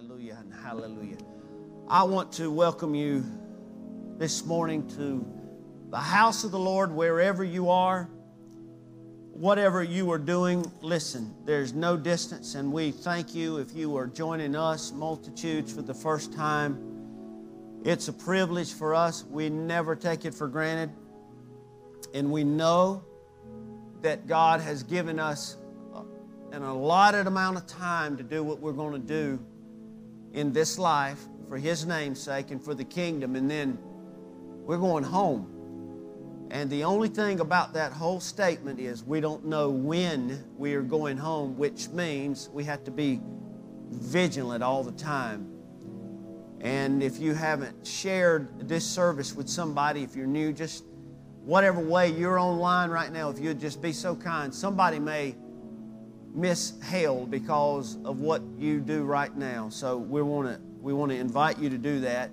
Hallelujah and hallelujah. I want to welcome you this morning to the house of the Lord, wherever you are, whatever you are doing. Listen, there's no distance, and we thank you if you are joining us, multitudes, for the first time. It's a privilege for us. We never take it for granted. And we know that God has given us an allotted amount of time to do what we're going to do in this life for His name's sake and for the kingdom. And then we're going home. And the only thing about that whole statement is we don't know when we are going home, which means we have to be vigilant all the time. And if you haven't shared this service with somebody, if you're new, just whatever way you're online right now, if you'd just be so kind, somebody may miss hell because of what you do right now. So we want to we want to invite you to do that.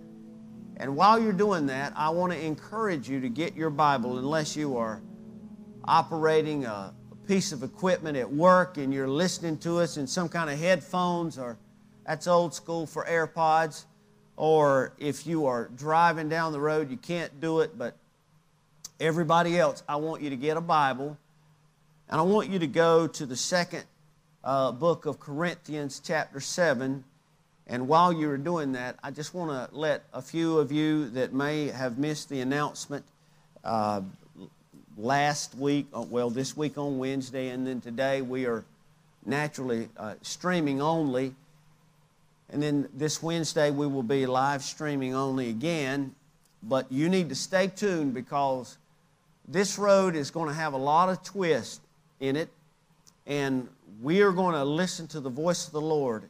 And while you're doing that, I want to encourage you to get your Bible unless you are operating a, piece of equipment at work and you're listening to us in some kind of headphones or that's old school for AirPods or if you are driving down the road you can't do it but everybody else I want you to get a Bible and I want you to go to the second uh, book of Corinthians, chapter 7. And while you're doing that, I just want to let a few of you that may have missed the announcement uh, last week, uh, well, this week on Wednesday, and then today we are naturally uh, streaming only. And then this Wednesday we will be live streaming only again. But you need to stay tuned because this road is going to have a lot of twists in it, and we are going to listen to the voice of the Lord.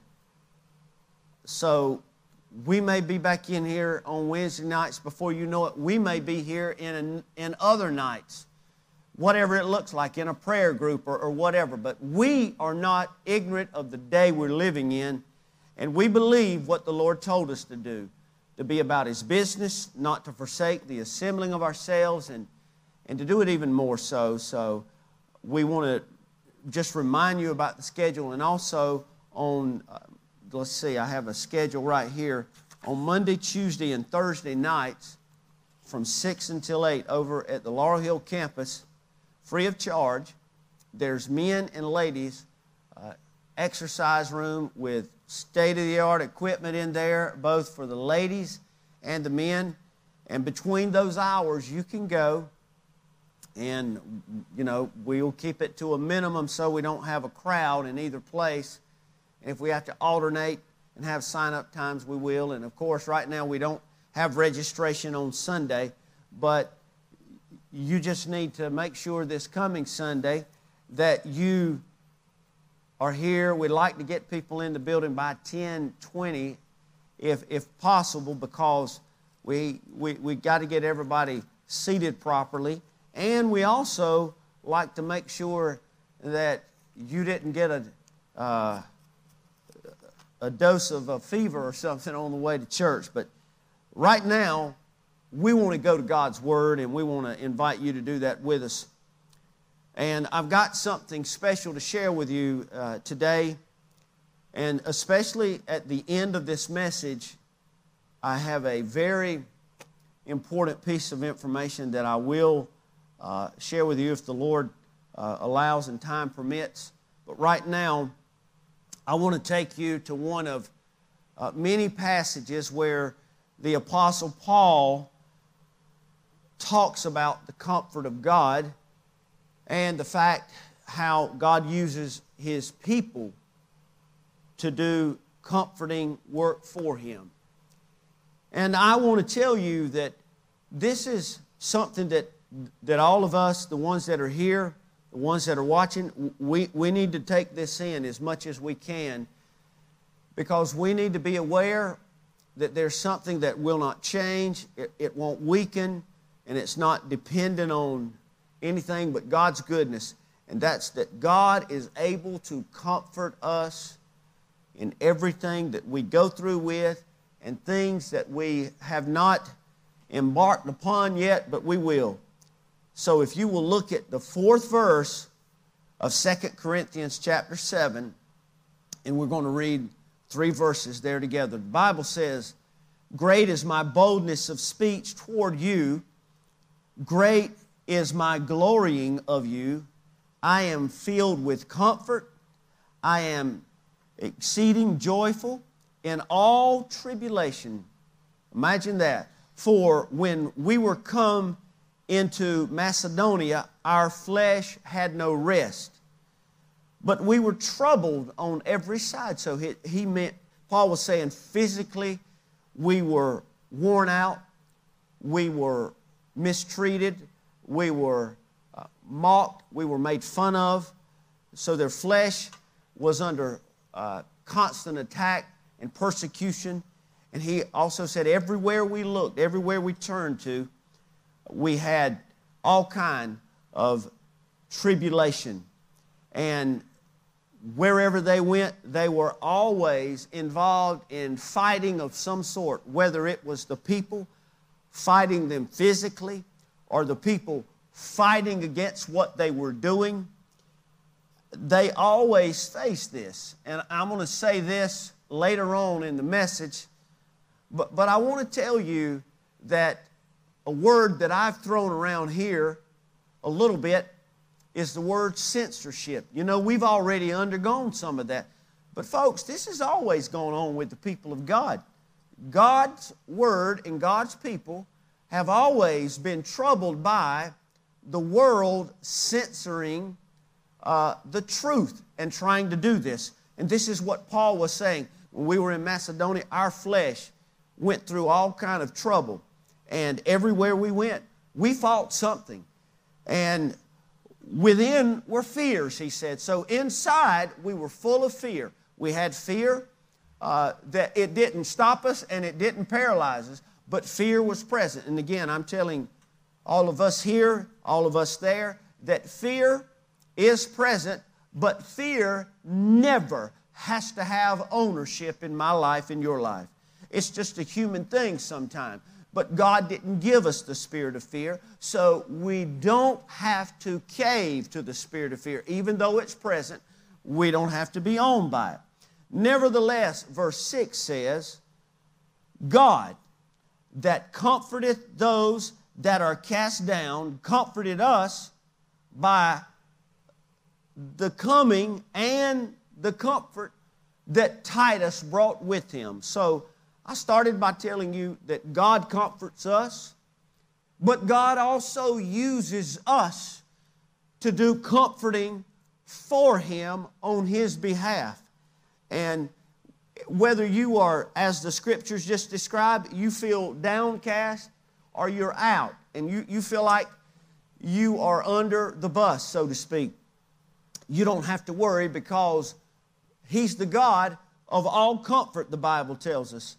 So we may be back in here on Wednesday nights before you know it. We may be here in, in other nights, whatever it looks like, in a prayer group or, or whatever. But we are not ignorant of the day we're living in, and we believe what the Lord told us to do to be about His business, not to forsake the assembling of ourselves, and, and to do it even more so. So, we want to just remind you about the schedule and also on, uh, let's see, I have a schedule right here. On Monday, Tuesday, and Thursday nights from 6 until 8 over at the Laurel Hill campus, free of charge, there's men and ladies uh, exercise room with state of the art equipment in there, both for the ladies and the men. And between those hours, you can go and you know we'll keep it to a minimum so we don't have a crowd in either place. And if we have to alternate and have sign up times we will. And of course right now we don't have registration on sunday but you just need to make sure this coming sunday that you are here. We'd like to get people in the building by 10 20 if, if possible because we, we, we got to get everybody seated properly and we also like to make sure that you didn't get a, uh, a dose of a fever or something on the way to church. But right now, we want to go to God's Word and we want to invite you to do that with us. And I've got something special to share with you uh, today. And especially at the end of this message, I have a very important piece of information that I will uh, share with you if the Lord uh, allows and time permits. But right now, I want to take you to one of uh, many passages where the Apostle Paul talks about the comfort of God and the fact how God uses his people to do comforting work for him. And I want to tell you that this is something that that all of us, the ones that are here, the ones that are watching, we, we need to take this in as much as we can because we need to be aware that there's something that will not change, it, it won't weaken, and it's not dependent on anything but God's goodness. And that's that God is able to comfort us in everything that we go through with and things that we have not embarked upon yet, but we will. So if you will look at the fourth verse of Second Corinthians chapter 7, and we're going to read three verses there together. The Bible says, Great is my boldness of speech toward you, great is my glorying of you. I am filled with comfort, I am exceeding joyful in all tribulation. Imagine that. For when we were come into Macedonia, our flesh had no rest. But we were troubled on every side. So he, he meant, Paul was saying, physically, we were worn out, we were mistreated, we were uh, mocked, we were made fun of. So their flesh was under uh, constant attack and persecution. And he also said, everywhere we looked, everywhere we turned to, we had all kind of tribulation. And wherever they went, they were always involved in fighting of some sort, whether it was the people fighting them physically or the people fighting against what they were doing. They always faced this. And I'm going to say this later on in the message, but, but I want to tell you that a word that I've thrown around here a little bit is the word censorship. You know, we've already undergone some of that. But, folks, this is always going on with the people of God. God's word and God's people have always been troubled by the world censoring uh, the truth and trying to do this. And this is what Paul was saying. When we were in Macedonia, our flesh went through all kind of trouble. And everywhere we went, we fought something. And within were fears, he said. So inside, we were full of fear. We had fear uh, that it didn't stop us and it didn't paralyze us, but fear was present. And again, I'm telling all of us here, all of us there, that fear is present, but fear never has to have ownership in my life, in your life. It's just a human thing sometimes. But God didn't give us the spirit of fear, so we don't have to cave to the spirit of fear. Even though it's present, we don't have to be owned by it. Nevertheless, verse 6 says, God that comforteth those that are cast down, comforted us by the coming and the comfort that Titus brought with him. So I started by telling you that God comforts us, but God also uses us to do comforting for Him on His behalf. And whether you are, as the scriptures just described, you feel downcast or you're out and you, you feel like you are under the bus, so to speak, you don't have to worry because He's the God of all comfort, the Bible tells us.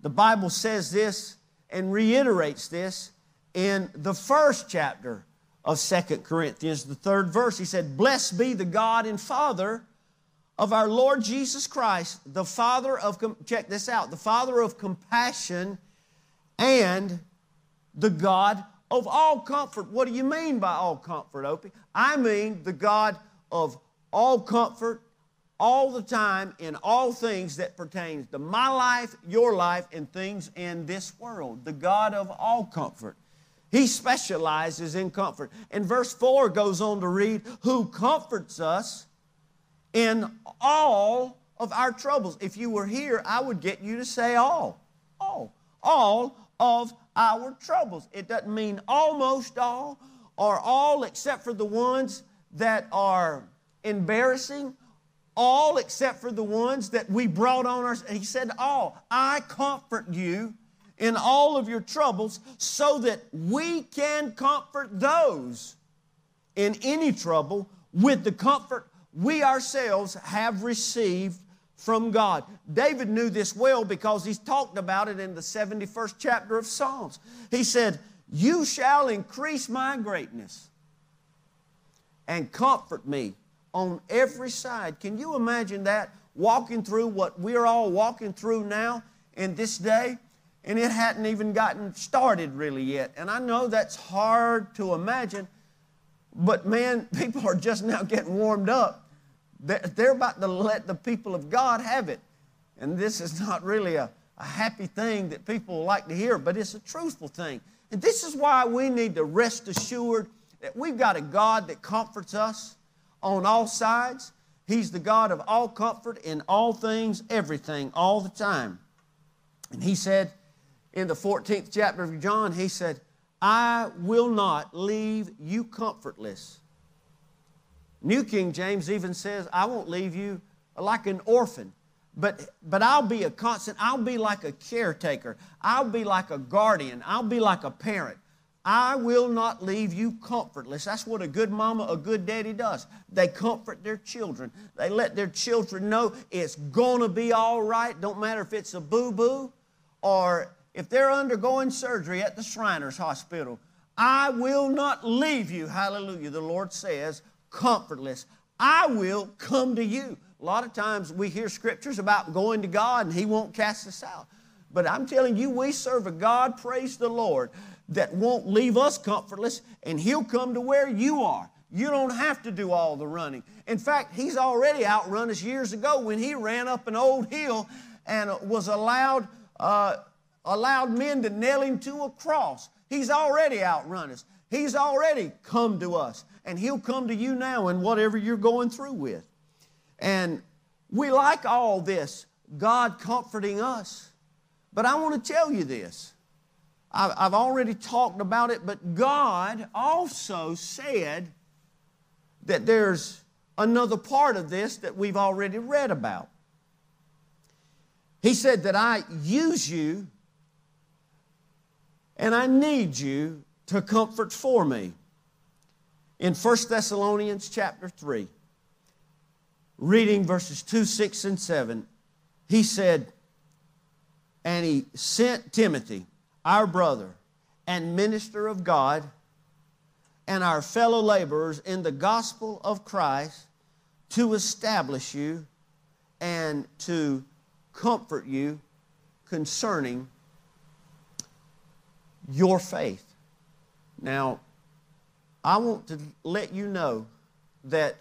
The Bible says this and reiterates this in the first chapter of Second Corinthians, the third verse. He said, Blessed be the God and Father of our Lord Jesus Christ, the Father of, check this out, the Father of compassion and the God of all comfort. What do you mean by all comfort, Opie? I mean the God of all comfort all the time in all things that pertains to my life, your life, and things in this world. The God of all comfort. He specializes in comfort. And verse 4 goes on to read, Who comforts us in all of our troubles. If you were here, I would get you to say all. All. All of our troubles. It doesn't mean almost all or all except for the ones that are embarrassing all except for the ones that we brought on our he said all i comfort you in all of your troubles so that we can comfort those in any trouble with the comfort we ourselves have received from God. David knew this well because he's talked about it in the 71st chapter of Psalms. He said, You shall increase my greatness and comfort me on every side. Can you imagine that? Walking through what we're all walking through now in this day, and it hadn't even gotten started really yet. And I know that's hard to imagine, but man, people are just now getting warmed up. They're about to let the people of God have it. And this is not really a, a happy thing that people like to hear, but it's a truthful thing. And this is why we need to rest assured that we've got a God that comforts us on all sides. He's the God of all comfort in all things, everything, all the time. And he said in the 14th chapter of John, he said, I will not leave you comfortless. New King James even says, I won't leave you like an orphan. But, but I'll be a constant, I'll be like a caretaker. I'll be like a guardian. I'll be like a parent. I will not leave you comfortless. That's what a good mama, a good daddy does. They comfort their children. They let their children know it's going to be all right. Don't matter if it's a boo boo or if they're undergoing surgery at the Shriners Hospital. I will not leave you, hallelujah, the Lord says, comfortless. I will come to you. A lot of times we hear scriptures about going to God and He won't cast us out. But I'm telling you, we serve a God, praise the Lord, that won't leave us comfortless, and He'll come to where you are. You don't have to do all the running. In fact, He's already outrun us years ago when He ran up an old hill and was allowed, uh, allowed men to nail Him to a cross. He's already outrun us. He's already come to us, and He'll come to you now in whatever you're going through with. And we like all this, God comforting us. But I want to tell you this. I've already talked about it, but God also said that there's another part of this that we've already read about. He said that I use you and I need you to comfort for me. In 1 Thessalonians chapter 3, reading verses 2, 6, and 7, he said, And he sent Timothy, our brother and minister of God, and our fellow laborers in the gospel of Christ to establish you and to comfort you concerning your faith. Now, I want to let you know that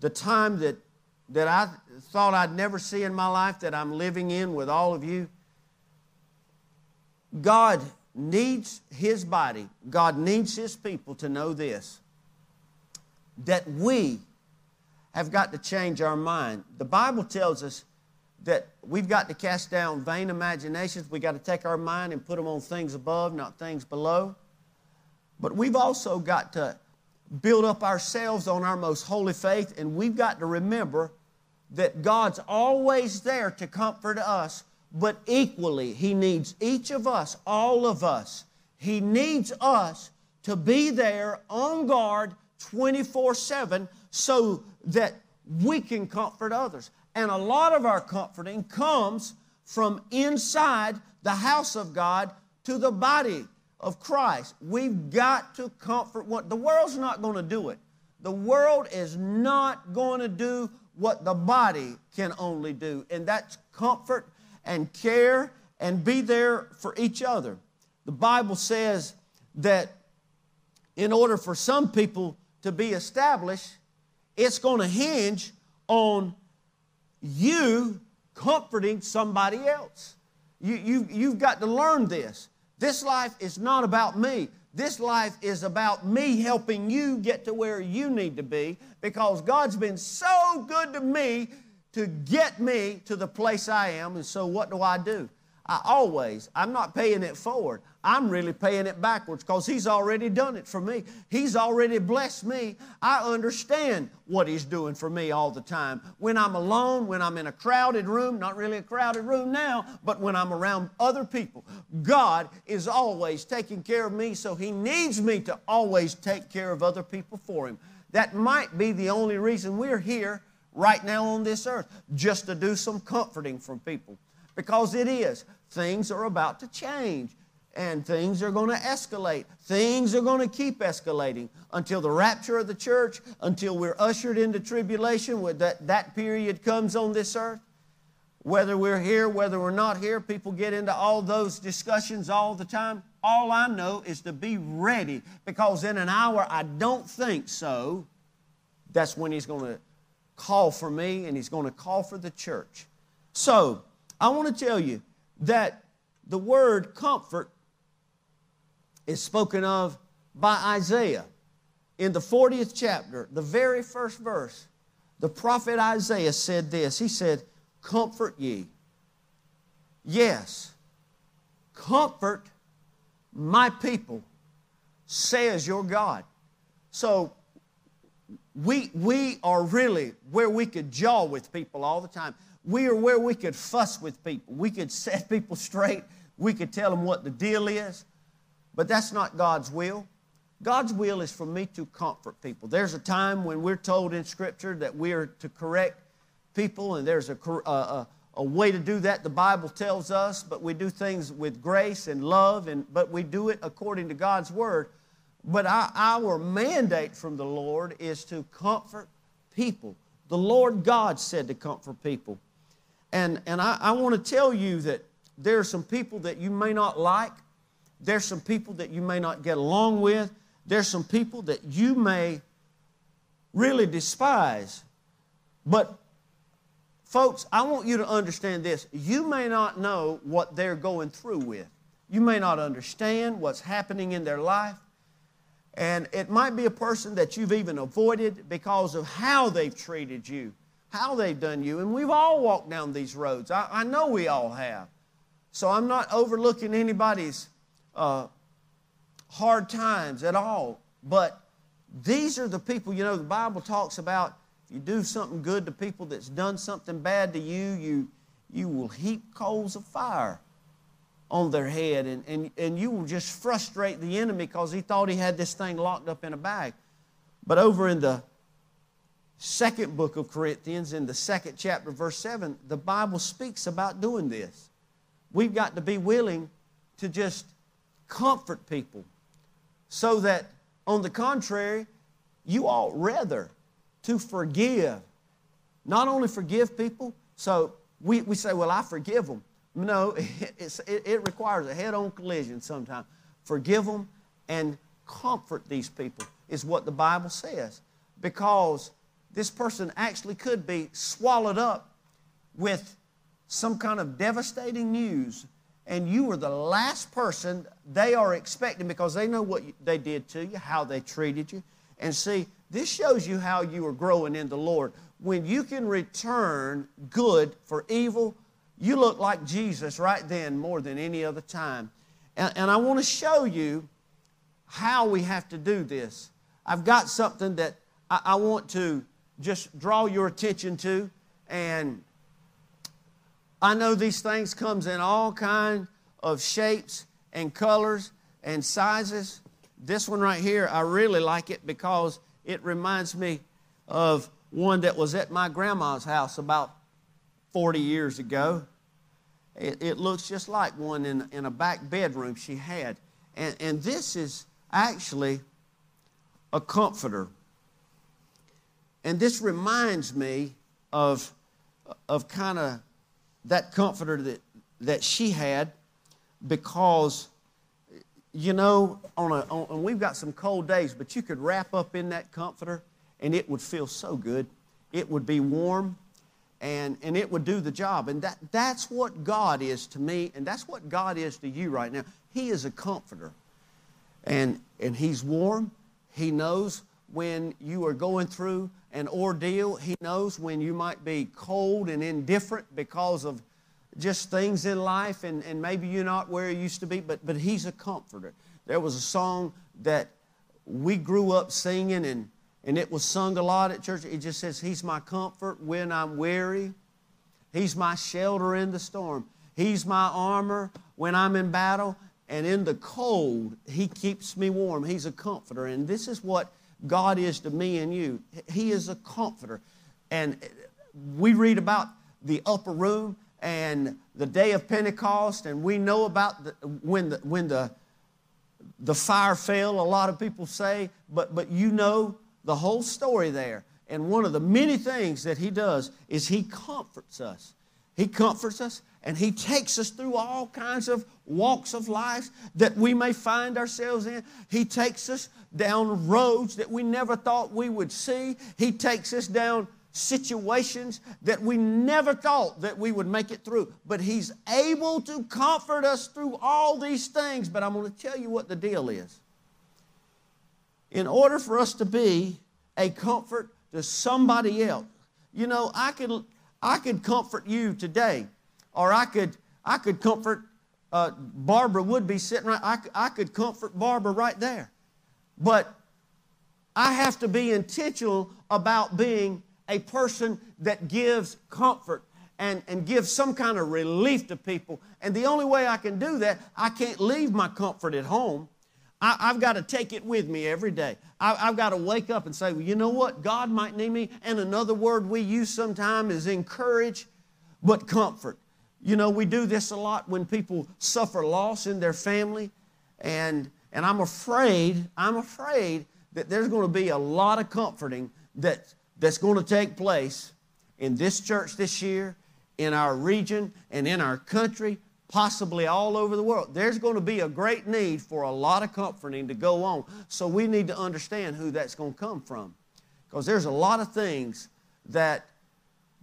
the time that, that I thought I'd never see in my life that I'm living in with all of you, God needs His body, God needs His people to know this that we have got to change our mind. The Bible tells us that we've got to cast down vain imaginations. We've got to take our mind and put them on things above, not things below. But we've also got to build up ourselves on our most holy faith, and we've got to remember that God's always there to comfort us, but equally, He needs each of us, all of us. He needs us to be there on guard 24 7 so that we can comfort others. And a lot of our comforting comes from inside the house of God to the body of Christ. We've got to comfort what the world's not going to do it. The world is not going to do what the body can only do, and that's comfort and care and be there for each other. The Bible says that in order for some people to be established, it's going to hinge on you comforting somebody else. You, you, you've got to learn this. This life is not about me. This life is about me helping you get to where you need to be because God's been so good to me to get me to the place I am. And so, what do I do? I always, I'm not paying it forward. I'm really paying it backwards because He's already done it for me. He's already blessed me. I understand what He's doing for me all the time. When I'm alone, when I'm in a crowded room, not really a crowded room now, but when I'm around other people, God is always taking care of me, so He needs me to always take care of other people for Him. That might be the only reason we're here right now on this earth, just to do some comforting from people. Because it is. Things are about to change and things are going to escalate. Things are going to keep escalating until the rapture of the church, until we're ushered into tribulation, when that, that period comes on this earth. Whether we're here, whether we're not here, people get into all those discussions all the time. All I know is to be ready because in an hour I don't think so. That's when He's going to call for me and He's going to call for the church. So, I want to tell you that the word comfort is spoken of by Isaiah in the 40th chapter, the very first verse. The prophet Isaiah said this He said, Comfort ye. Yes, comfort my people, says your God. So we, we are really where we could jaw with people all the time. We are where we could fuss with people. We could set people straight. We could tell them what the deal is. But that's not God's will. God's will is for me to comfort people. There's a time when we're told in Scripture that we are to correct people, and there's a, a, a way to do that. The Bible tells us, but we do things with grace and love, and, but we do it according to God's Word. But our, our mandate from the Lord is to comfort people. The Lord God said to comfort people. And, and I, I want to tell you that there are some people that you may not like. There's some people that you may not get along with. There's some people that you may really despise. But, folks, I want you to understand this. You may not know what they're going through with, you may not understand what's happening in their life. And it might be a person that you've even avoided because of how they've treated you, how they've done you. And we've all walked down these roads. I, I know we all have. So I'm not overlooking anybody's uh, hard times at all. But these are the people, you know, the Bible talks about if you do something good to people that's done something bad to you, you, you will heap coals of fire on their head, and, and, and you will just frustrate the enemy because he thought he had this thing locked up in a bag. But over in the second book of Corinthians, in the second chapter, verse 7, the Bible speaks about doing this. We've got to be willing to just comfort people so that, on the contrary, you ought rather to forgive. Not only forgive people, so we, we say, well, I forgive them. No, it, it requires a head on collision sometimes. Forgive them and comfort these people, is what the Bible says. Because this person actually could be swallowed up with some kind of devastating news, and you were the last person they are expecting because they know what they did to you, how they treated you. And see, this shows you how you are growing in the Lord. When you can return good for evil, you look like Jesus right then more than any other time. And, and I want to show you how we have to do this. I've got something that I, I want to just draw your attention to. And I know these things comes in all kind of shapes and colors and sizes. This one right here, I really like it because it reminds me of one that was at my grandma's house about 40 years ago. It, it looks just like one in, in a back bedroom she had. And, and this is actually a comforter. And this reminds me of, of kind of that comforter that, that she had because, you know, on a, on, we've got some cold days, but you could wrap up in that comforter and it would feel so good. It would be warm and, and it would do the job. And that, that's what God is to me, and that's what God is to you right now. He is a comforter. And, and He's warm. He knows when you are going through an ordeal. He knows when you might be cold and indifferent because of just things in life, and, and maybe you're not where you used to be, but, but He's a comforter. There was a song that we grew up singing, and, and it was sung a lot at church. It just says, He's my comfort when I'm weary. He's my shelter in the storm. He's my armor when I'm in battle. And in the cold, He keeps me warm. He's a comforter. And this is what God is to me and you. He is a comforter. And we read about the upper room and the day of Pentecost, and we know about the, when, the, when the, the fire fell, a lot of people say, but, but you know the whole story there. And one of the many things that He does is He comforts us. He comforts us and He takes us through all kinds of walks of life that we may find ourselves in. He takes us down roads that we never thought we would see. He takes us down situations that we never thought that we would make it through. But He's able to comfort us through all these things. But I'm going to tell you what the deal is. In order for us to be a comfort to somebody else, you know, I could, I could comfort you today, or I could, I could comfort uh, Barbara would be sitting right, I, I could comfort Barbara right there. But I have to be intentional about being a person that gives comfort and, and gives some kind of relief to people. And the only way I can do that, I can't leave my comfort at home. I, have got to take it with me every day. I, have got to wake up and say, well, you know what? God might need me. And another word we use sometimes is encourage, but comfort. You know, we do this a lot when people suffer loss in their family. And, and I'm afraid, I'm afraid that there's going to be a lot of comforting that, that's going to take place in this church this year, in our region, and in our country, possibly all over the world. There's going to be a great need for a lot of comforting to go on. So we need to understand who that's going to come from. Because there's a lot of things that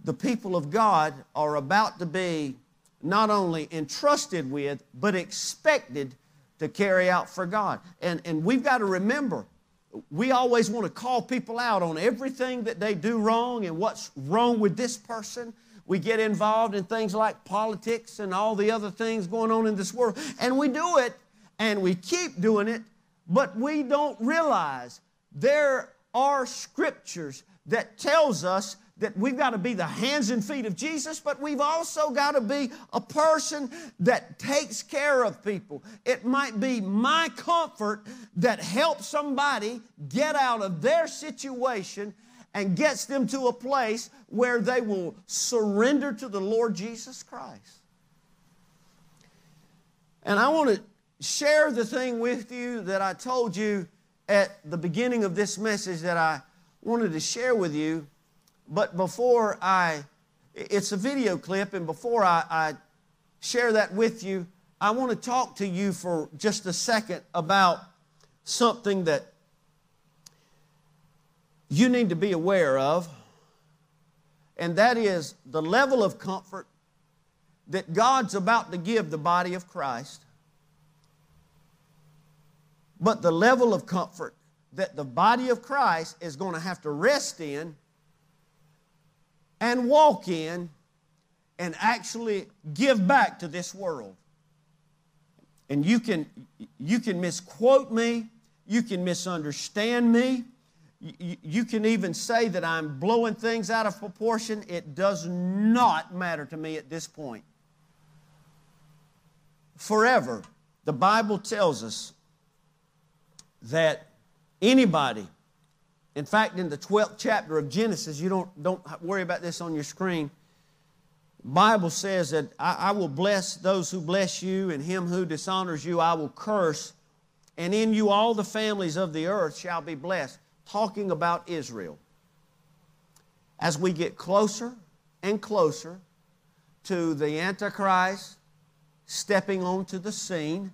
the people of God are about to be not only entrusted with, but expected to carry out for God. And, and we've got to remember we always want to call people out on everything that they do wrong and what's wrong with this person. We get involved in things like politics and all the other things going on in this world. And we do it and we keep doing it, but we don't realize there are scriptures that tells us that we've got to be the hands and feet of Jesus, but we've also got to be a person that takes care of people. It might be my comfort that helps somebody get out of their situation and gets them to a place where they will surrender to the Lord Jesus Christ. And I want to share the thing with you that I told you at the beginning of this message that I wanted to share with you but before I, it's a video clip, and before I, I share that with you, I want to talk to you for just a second about something that you need to be aware of, and that is the level of comfort that God's about to give the body of Christ, but the level of comfort that the body of Christ is going to have to rest in and walk in and actually give back to this world. And you can, you can misquote me, you can misunderstand me, you, can even say that I'm blowing things out of proportion. It does not matter to me at this point. Forever, the Bible tells us that anybody in fact, in the 12th chapter of Genesis, you don't, don't worry about this on your screen. Bible says that I, I will bless those who bless you, and him who dishonors you I will curse, and in you all the families of the earth shall be blessed. Talking about Israel. As we get closer and closer to the Antichrist stepping onto the scene,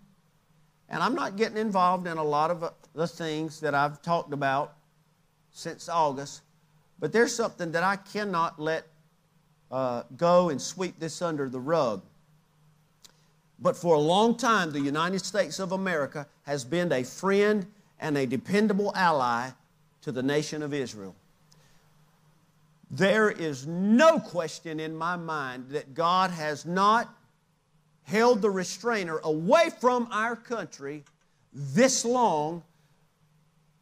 and I'm not getting involved in a lot of the things that I've talked about since August, but there's something that I cannot let uh, go and sweep this under the rug. But for a long time, the United States of America has been a friend and a dependable ally to the nation of Israel. There is no question in my mind that God has not held the restrainer away from our country this long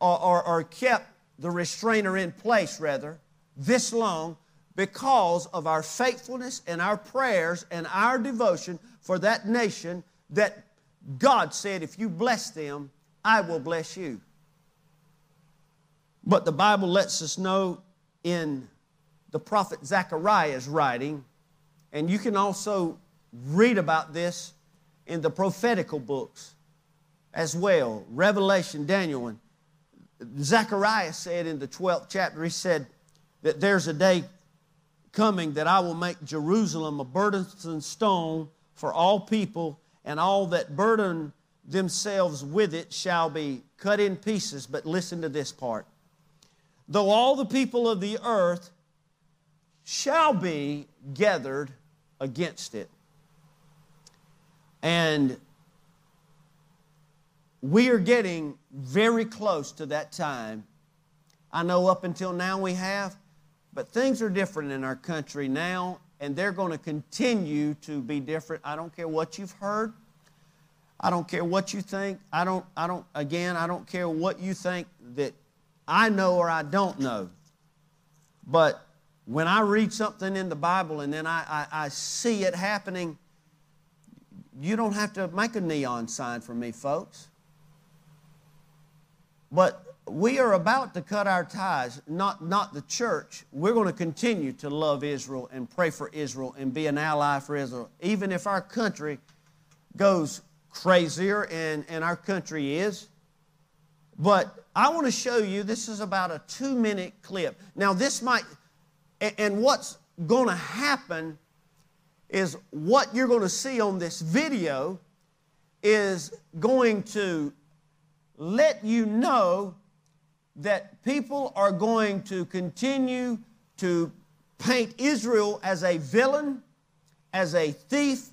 or, or, or kept the restrainer in place, rather, this long because of our faithfulness and our prayers and our devotion for that nation that God said, if you bless them, I will bless you. But the Bible lets us know in the prophet Zechariah's writing, and you can also read about this in the prophetical books as well Revelation, Daniel, and Zechariah said in the 12th chapter, he said that there's a day coming that I will make Jerusalem a burdensome stone for all people, and all that burden themselves with it shall be cut in pieces. But listen to this part. Though all the people of the earth shall be gathered against it. And we are getting very close to that time. I know up until now we have, but things are different in our country now, and they're going to continue to be different. I don't care what you've heard. I don't care what you think. I don't, I don't, again, I don't care what you think that I know or I don't know. But when I read something in the Bible and then I, I, I see it happening, you don't have to make a neon sign for me, folks. But we are about to cut our ties, not, not the church. We're going to continue to love Israel and pray for Israel and be an ally for Israel, even if our country goes crazier, and, and our country is. But I want to show you this is about a two minute clip. Now, this might, and what's going to happen is what you're going to see on this video is going to let you know that people are going to continue to paint Israel as a villain, as a thief,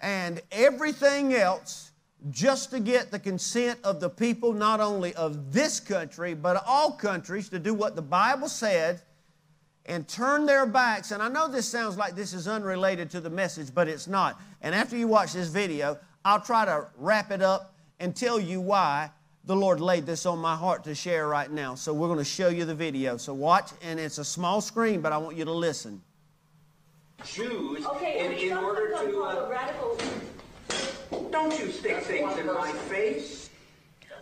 and everything else just to get the consent of the people, not only of this country, but all countries, to do what the Bible said and turn their backs. And I know this sounds like this is unrelated to the message, but it's not. And after you watch this video, I'll try to wrap it up and tell you why the Lord laid this on my heart to share right now. So we're going to show you the video. So watch, and it's a small screen, but I want you to listen. Jews okay, in, in order to. Uh, radical. Don't you stick things in my face.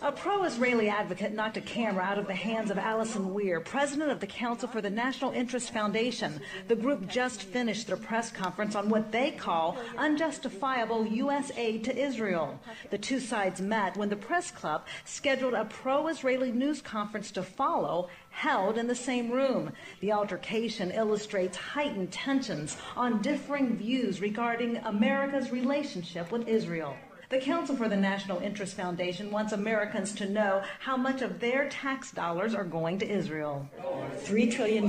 A pro-Israeli advocate knocked a camera out of the hands of Allison Weir, president of the Council for the National Interest Foundation. The group just finished their press conference on what they call unjustifiable U.S. aid to Israel. The two sides met when the press club scheduled a pro-Israeli news conference to follow held in the same room. The altercation illustrates heightened tensions on differing views regarding America's relationship with Israel. The Council for the National Interest Foundation wants Americans to know how much of their tax dollars are going to Israel. $3 trillion.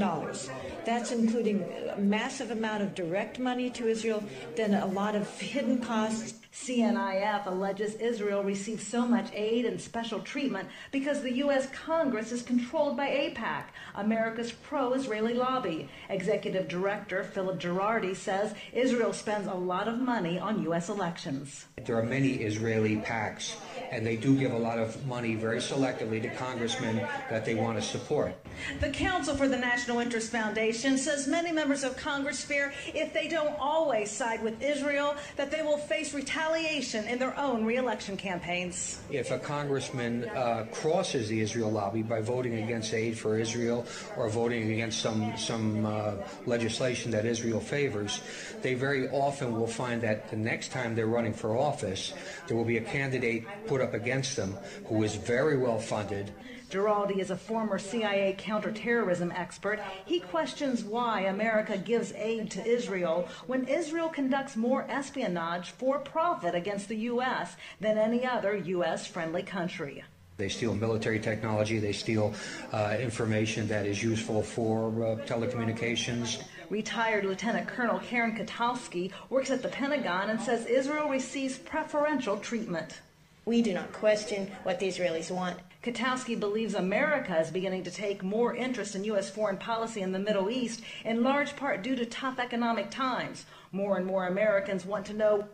That's including a massive amount of direct money to Israel, then a lot of hidden costs CNIF alleges Israel receives so much aid and special treatment because the U.S. Congress is controlled by AIPAC, America's pro-Israeli lobby. Executive Director Philip Giraldi says Israel spends a lot of money on U.S. elections. There are many Israeli PACs, and they do give a lot of money very selectively to congressmen that they want to support. The Council for the National Interest Foundation says many members of Congress fear if they don't always side with Israel, that they will face retaliation retaliation in their own reelection campaigns. If a congressman uh, crosses the Israel lobby by voting against aid for Israel or voting against some some uh, legislation that Israel favors, they very often will find that the next time they're running for office, there will be a candidate put up against them who is very well funded Giraldi is a former CIA counterterrorism expert. He questions why America gives aid to Israel when Israel conducts more espionage for profit against the U.S. than any other U.S. friendly country. They steal military technology. They steal uh, information that is useful for uh, telecommunications. Retired Lieutenant Colonel Karen Kwiatkowski works at the Pentagon and says Israel receives preferential treatment. We do not question what the Israelis want. Kwiatkowski believes America is beginning to take more interest in U.S. foreign policy in the Middle East, in large part due to tough economic times. More and more Americans want to know.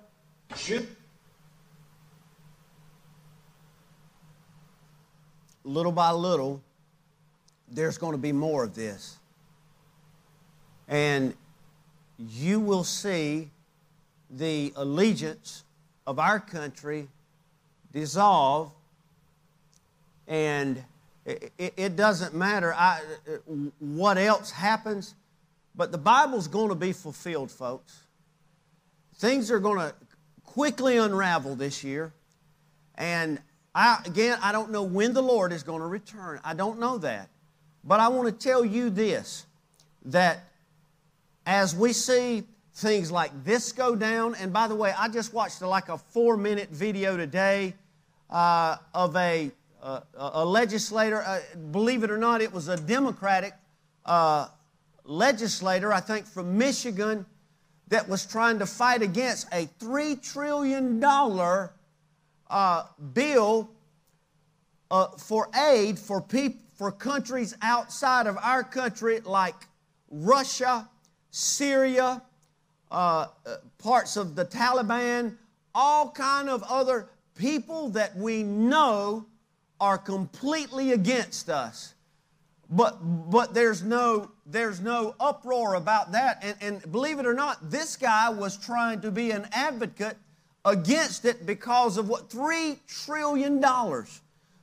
Little by little, there's going to be more of this. And you will see the allegiance of our country dissolve and it, it doesn't matter I, what else happens, but the Bible's going to be fulfilled, folks. Things are going to quickly unravel this year. And I, again, I don't know when the Lord is going to return. I don't know that. But I want to tell you this that as we see things like this go down, and by the way, I just watched like a four minute video today uh, of a uh, a legislator, uh, believe it or not, it was a Democratic uh, legislator, I think from Michigan, that was trying to fight against a $3 trillion uh, bill uh, for aid for, peop- for countries outside of our country like Russia, Syria, uh, parts of the Taliban, all kind of other people that we know are completely against us. But, but there's, no, there's no uproar about that. And, and believe it or not, this guy was trying to be an advocate against it because of what? $3 trillion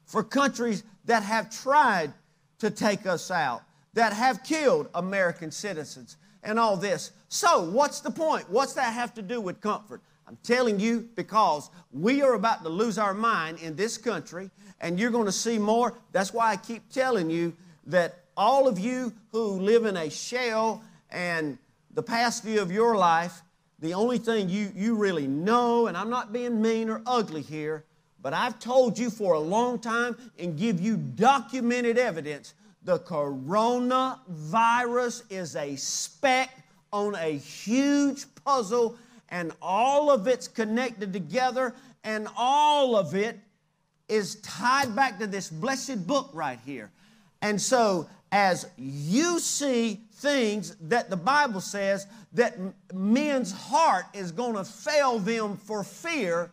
for countries that have tried to take us out, that have killed American citizens, and all this. So, what's the point? What's that have to do with comfort? I'm telling you because we are about to lose our mind in this country, and you're going to see more. That's why I keep telling you that all of you who live in a shell and the past view of your life, the only thing you, you really know, and I'm not being mean or ugly here, but I've told you for a long time and give you documented evidence the coronavirus is a speck on a huge puzzle, and all of it's connected together, and all of it is tied back to this blessed book right here. And so, as you see things that the Bible says that men's heart is going to fail them for fear,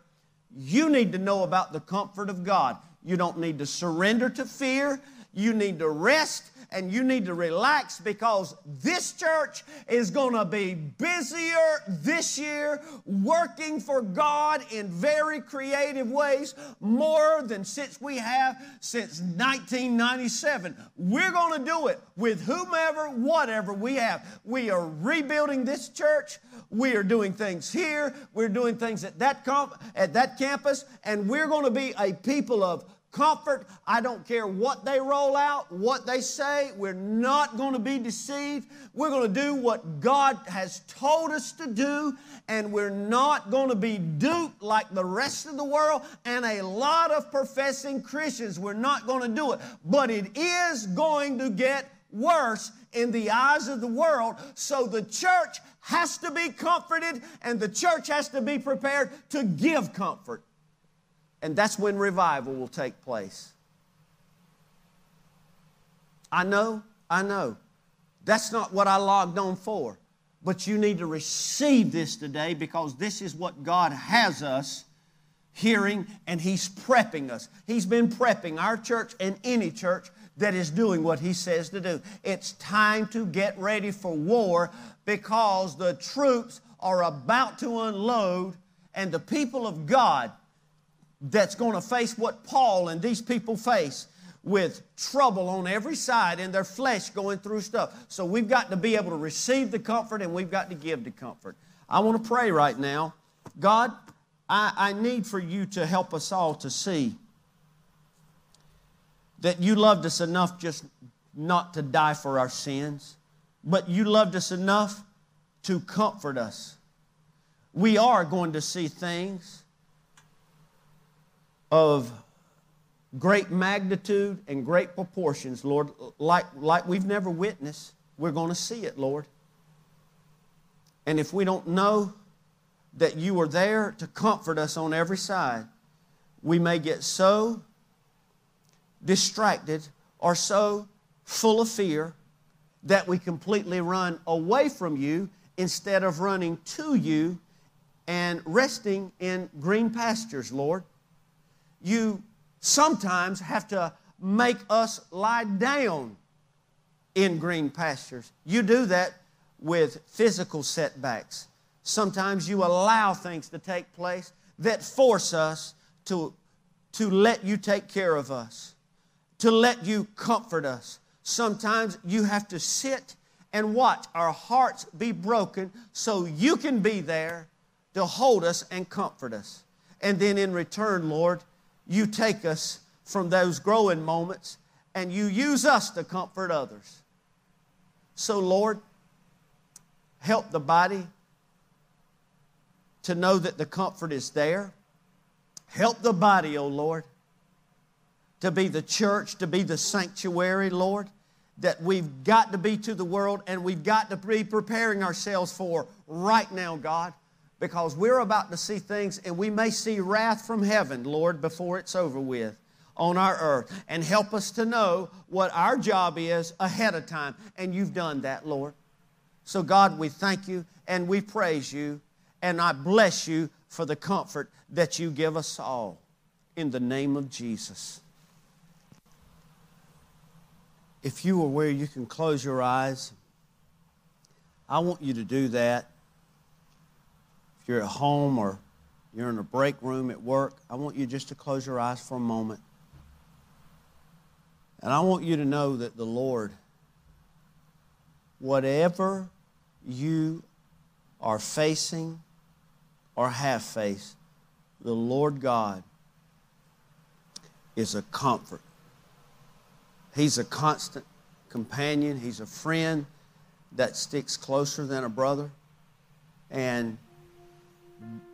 you need to know about the comfort of God. You don't need to surrender to fear. You need to rest and you need to relax because this church is going to be busier this year, working for God in very creative ways, more than since we have since 1997. We're going to do it with whomever, whatever we have. We are rebuilding this church. We are doing things here. We're doing things at that, comp- at that campus, and we're going to be a people of comfort. I don't care what they roll out, what they say. We're not going to be deceived. We're going to do what God has told us to do, and we're not going to be duped like the rest of the world and a lot of professing Christians. We're not going to do it. But it is going to get worse in the eyes of the world. So the church has to be comforted, and the church has to be prepared to give comfort. And that's when revival will take place. I know, I know. That's not what I logged on for. But you need to receive this today because this is what God has us hearing and He's prepping us. He's been prepping our church and any church that is doing what He says to do. It's time to get ready for war because the troops are about to unload and the people of God that's going to face what Paul and these people face with trouble on every side and their flesh going through stuff. So we've got to be able to receive the comfort and we've got to give the comfort. I want to pray right now. God, I, I need for you to help us all to see that you loved us enough just not to die for our sins, but you loved us enough to comfort us. We are going to see things of great magnitude and great proportions, Lord, like, like we've never witnessed. We're going to see it, Lord. And if we don't know that you are there to comfort us on every side, we may get so distracted or so full of fear that we completely run away from you instead of running to you and resting in green pastures, Lord you sometimes have to make us lie down in green pastures. You do that with physical setbacks. Sometimes you allow things to take place that force us to, to let you take care of us, to let you comfort us. Sometimes you have to sit and watch our hearts be broken so you can be there to hold us and comfort us. And then in return, Lord, you take us from those growing moments and you use us to comfort others. So, Lord, help the body to know that the comfort is there. Help the body, O oh Lord, to be the church, to be the sanctuary, Lord, that we've got to be to the world and we've got to be preparing ourselves for right now, God, because we're about to see things and we may see wrath from heaven, Lord, before it's over with on our earth. And help us to know what our job is ahead of time. And you've done that, Lord. So, God, we thank you and we praise you and I bless you for the comfort that you give us all. In the name of Jesus. If you are where you can close your eyes, I want you to do that. You're at home or you're in a break room at work, I want you just to close your eyes for a moment. And I want you to know that the Lord, whatever you are facing or have faced, the Lord God is a comfort. He's a constant companion, He's a friend that sticks closer than a brother. And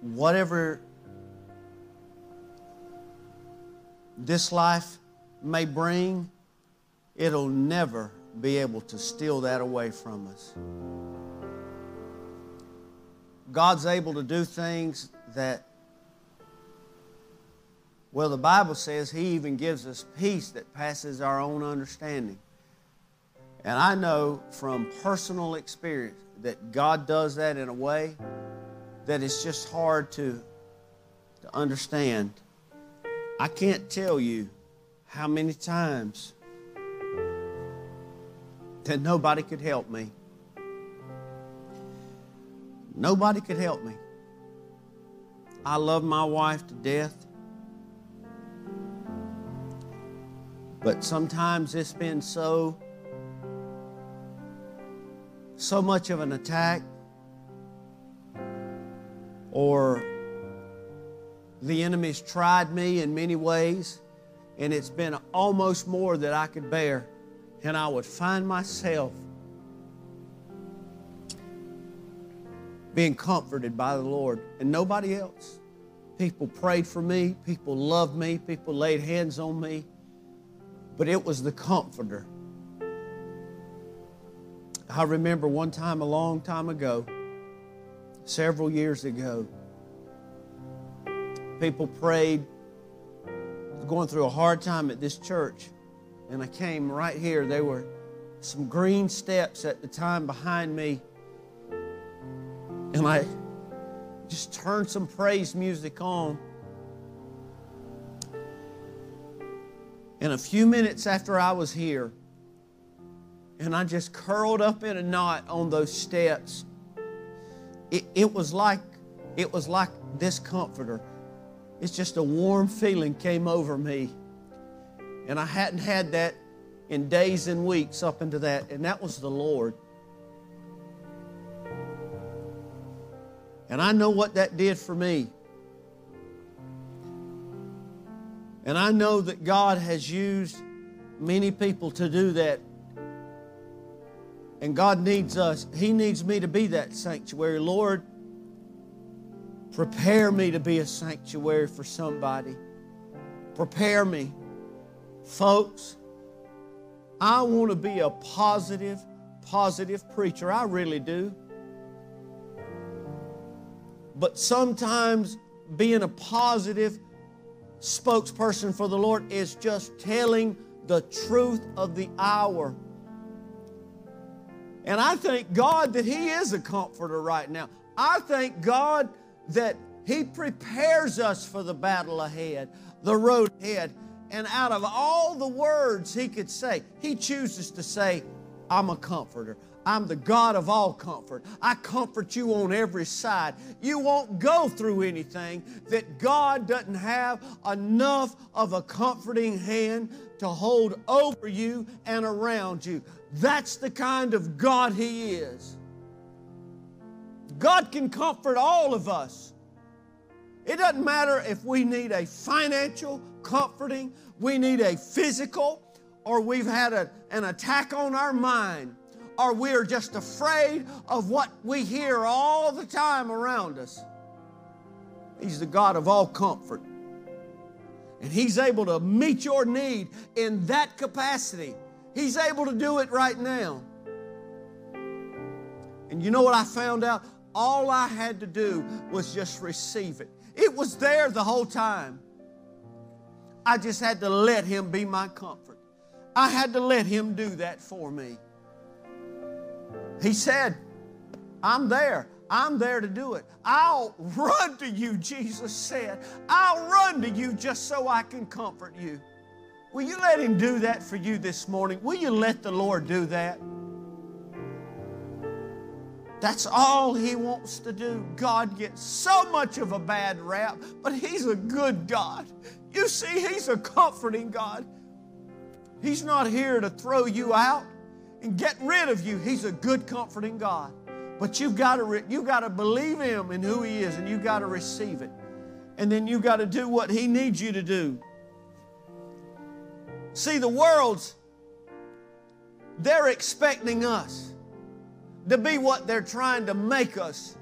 whatever this life may bring, it'll never be able to steal that away from us. God's able to do things that, well, the Bible says He even gives us peace that passes our own understanding. And I know from personal experience that God does that in a way that it's just hard to, to understand. I can't tell you how many times that nobody could help me. Nobody could help me. I love my wife to death. But sometimes it's been so so much of an attack or the enemy's tried me in many ways and it's been almost more that I could bear and I would find myself being comforted by the Lord and nobody else. People prayed for me, people loved me, people laid hands on me, but it was the comforter. I remember one time a long time ago, several years ago, people prayed, going through a hard time at this church, and I came right here. There were some green steps at the time behind me and I just turned some praise music on. And a few minutes after I was here, and I just curled up in a knot on those steps, it, it was like it was like this comforter. It's just a warm feeling came over me. And I hadn't had that in days and weeks up into that, and that was the Lord. And I know what that did for me. And I know that God has used many people to do that. And God needs us. He needs me to be that sanctuary. Lord, prepare me to be a sanctuary for somebody. Prepare me. Folks, I want to be a positive, positive preacher. I really do. But sometimes being a positive spokesperson for the Lord is just telling the truth of the hour. And I thank God that He is a comforter right now. I thank God that He prepares us for the battle ahead, the road ahead. And out of all the words He could say, He chooses to say, I'm a comforter. I'm the God of all comfort. I comfort you on every side. You won't go through anything that God doesn't have enough of a comforting hand to hold over you and around you. That's the kind of God He is. God can comfort all of us. It doesn't matter if we need a financial comforting, we need a physical, or we've had a, an attack on our mind or we're just afraid of what we hear all the time around us. He's the God of all comfort. And He's able to meet your need in that capacity. He's able to do it right now. And you know what I found out? All I had to do was just receive it. It was there the whole time. I just had to let Him be my comfort. I had to let Him do that for me. He said, I'm there. I'm there to do it. I'll run to you, Jesus said. I'll run to you just so I can comfort you. Will you let Him do that for you this morning? Will you let the Lord do that? That's all He wants to do. God gets so much of a bad rap, but He's a good God. You see, He's a comforting God. He's not here to throw you out and get rid of you. He's a good, comforting God. But you've got to, re- you got to believe Him and who He is, and you've got to receive it. And then you've got to do what He needs you to do. See, the world's, they're expecting us to be what they're trying to make us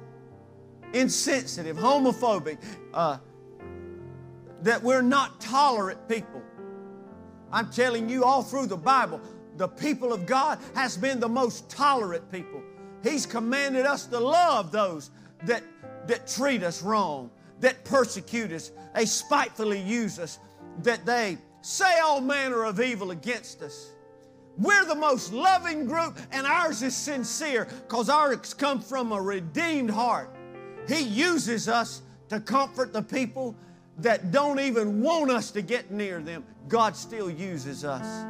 insensitive, homophobic, uh, that we're not tolerant people. I'm telling you, all through the Bible, the people of God has been the most tolerant people. He's commanded us to love those that, that treat us wrong, that persecute us, they spitefully use us, that they say all manner of evil against us. We're the most loving group, and ours is sincere because ours come from a redeemed heart. He uses us to comfort the people that don't even want us to get near them. God still uses us.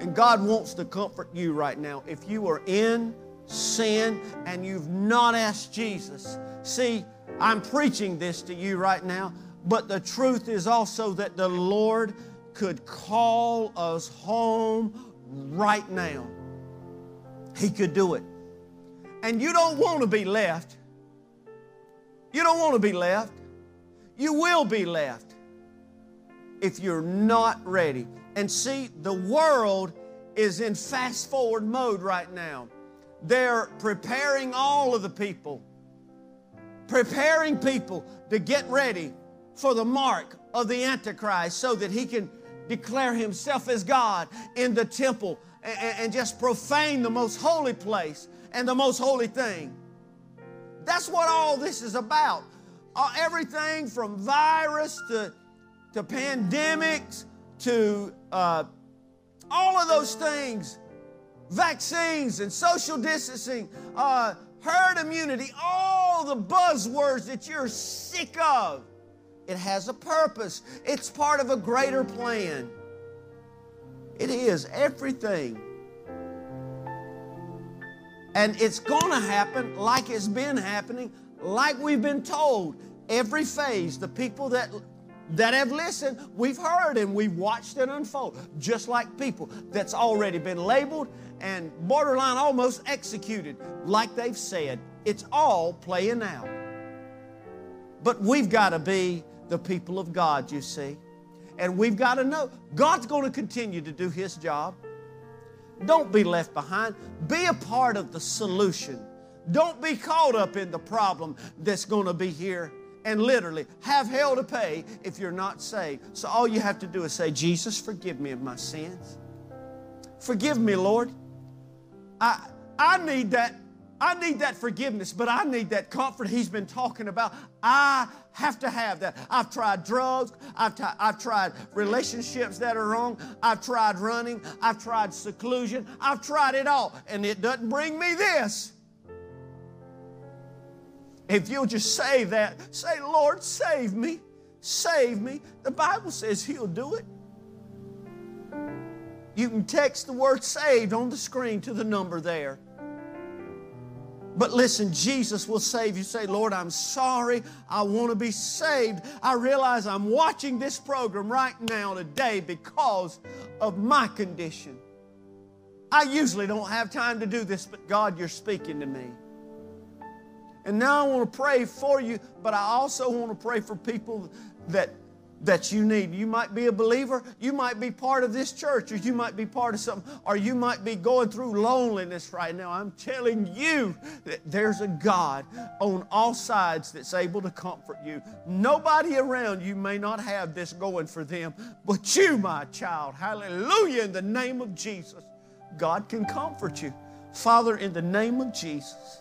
And God wants to comfort you right now. If you are in sin and you've not asked Jesus, see, I'm preaching this to you right now, but the truth is also that the Lord could call us home right now. He could do it. And you don't want to be left. You don't want to be left. You will be left if you're not ready. And see, the world is in fast forward mode right now. They're preparing all of the people, preparing people to get ready for the mark of the Antichrist so that he can declare himself as God in the temple and, and just profane the most holy place and the most holy thing. That's what all this is about. Uh, everything from virus to, to pandemics to uh, all of those things, vaccines and social distancing, uh, herd immunity, all the buzzwords that you're sick of. It has a purpose. It's part of a greater plan. It is everything. And it's going to happen like it's been happening, like we've been told. Every phase, the people that that have listened, we've heard and we've watched it unfold, just like people that's already been labeled and borderline almost executed, like they've said. It's all playing out. But we've got to be the people of God, you see. And we've got to know God's going to continue to do His job. Don't be left behind. Be a part of the solution. Don't be caught up in the problem that's going to be here and literally have hell to pay if you're not saved. So all you have to do is say, Jesus, forgive me of my sins. Forgive me, Lord. I, I need that I need that forgiveness, but I need that comfort he's been talking about. I have to have that. I've tried drugs. I've, t- I've tried relationships that are wrong. I've tried running. I've tried seclusion. I've tried it all, and it doesn't bring me this. If you'll just say that, say, Lord, save me. Save me. The Bible says He'll do it. You can text the word saved on the screen to the number there. But listen, Jesus will save you. Say, Lord, I'm sorry. I want to be saved. I realize I'm watching this program right now today because of my condition. I usually don't have time to do this, but God, you're speaking to me. And now I want to pray for you, but I also want to pray for people that that you need. You might be a believer, you might be part of this church, or you might be part of something, or you might be going through loneliness right now. I'm telling you that there's a God on all sides that's able to comfort you. Nobody around you may not have this going for them, but you, my child, hallelujah, in the name of Jesus, God can comfort you. Father, in the name of Jesus.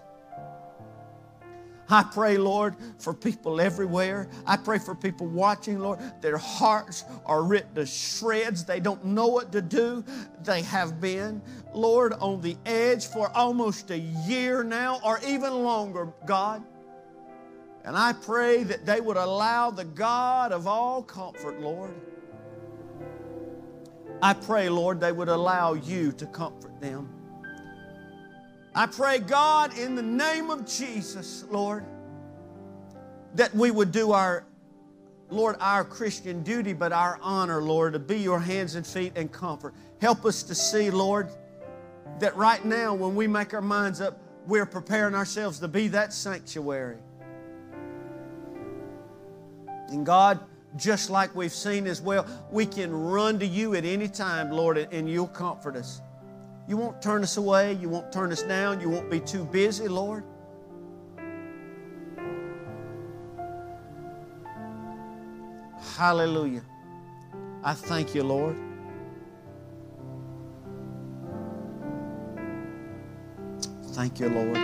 I pray, Lord, for people everywhere. I pray for people watching, Lord. Their hearts are ripped to shreds. They don't know what to do. They have been, Lord, on the edge for almost a year now or even longer, God. And I pray that they would allow the God of all comfort, Lord. I pray, Lord, they would allow you to comfort them. I pray, God, in the name of Jesus, Lord, that we would do our, Lord, our Christian duty, but our honor, Lord, to be your hands and feet and comfort. Help us to see, Lord, that right now when we make our minds up, we're preparing ourselves to be that sanctuary. And God, just like we've seen as well, we can run to you at any time, Lord, and you'll comfort us. You won't turn us away. You won't turn us down. You won't be too busy, Lord. Hallelujah. I thank you, Lord. Thank you, Lord.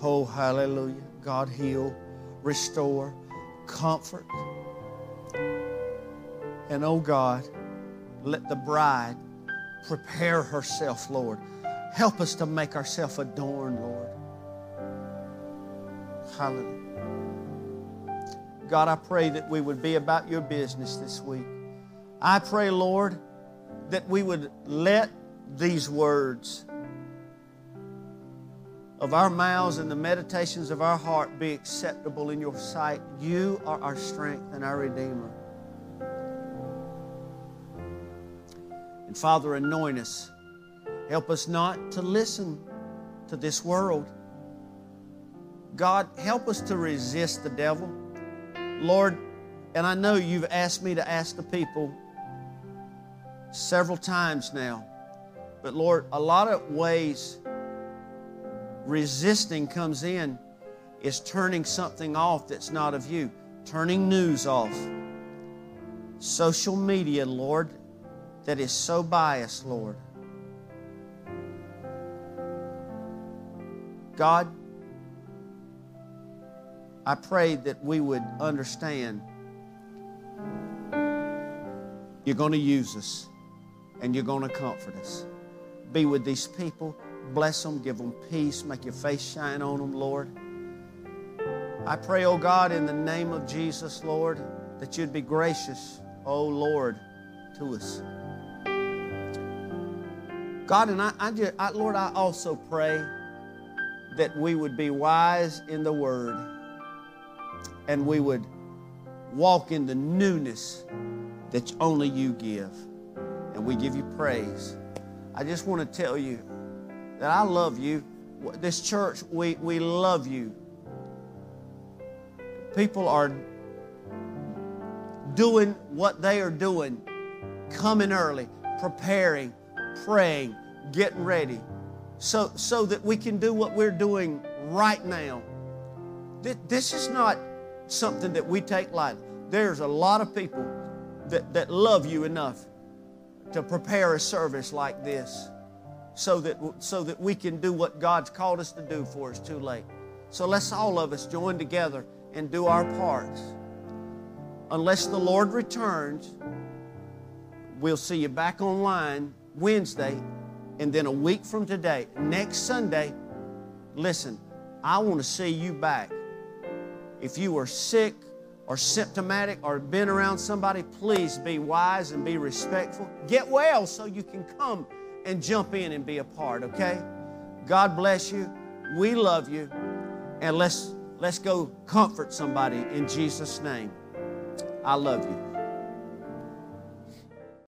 Oh, hallelujah. God, heal, restore, comfort. And oh, God, let the bride prepare herself, Lord. Help us to make ourselves adorned, Lord. Hallelujah. God, I pray that we would be about your business this week. I pray, Lord, that we would let these words of our mouths and the meditations of our heart be acceptable in your sight. You are our strength and our Redeemer. And Father, anoint us. Help us not to listen to this world. God, help us to resist the devil. Lord, and I know you've asked me to ask the people several times now, but Lord, a lot of ways resisting comes in is turning something off that's not of you, turning news off. Social media, Lord, that is so biased, Lord. God, I pray that we would understand you're going to use us and you're going to comfort us. Be with these people, bless them, give them peace, make your face shine on them, Lord. I pray, oh God, in the name of Jesus, Lord, that you'd be gracious, oh Lord, to us. God, and I, I just, I, Lord, I also pray that we would be wise in the Word and we would walk in the newness that only you give. And we give you praise. I just want to tell you that I love you. This church, we, we love you. People are doing what they are doing, coming early, preparing praying, getting ready, so, so that we can do what we're doing right now. This is not something that we take lightly. There's a lot of people that, that love you enough to prepare a service like this so that, so that we can do what God's called us to do for us too late. So let's all of us join together and do our parts. Unless the Lord returns, we'll see you back online Wednesday, and then a week from today, next Sunday, listen, I want to see you back. If you are sick or symptomatic or been around somebody, please be wise and be respectful. Get well so you can come and jump in and be a part, okay? God bless you. We love you. And let's let's go comfort somebody in Jesus' name. I love you.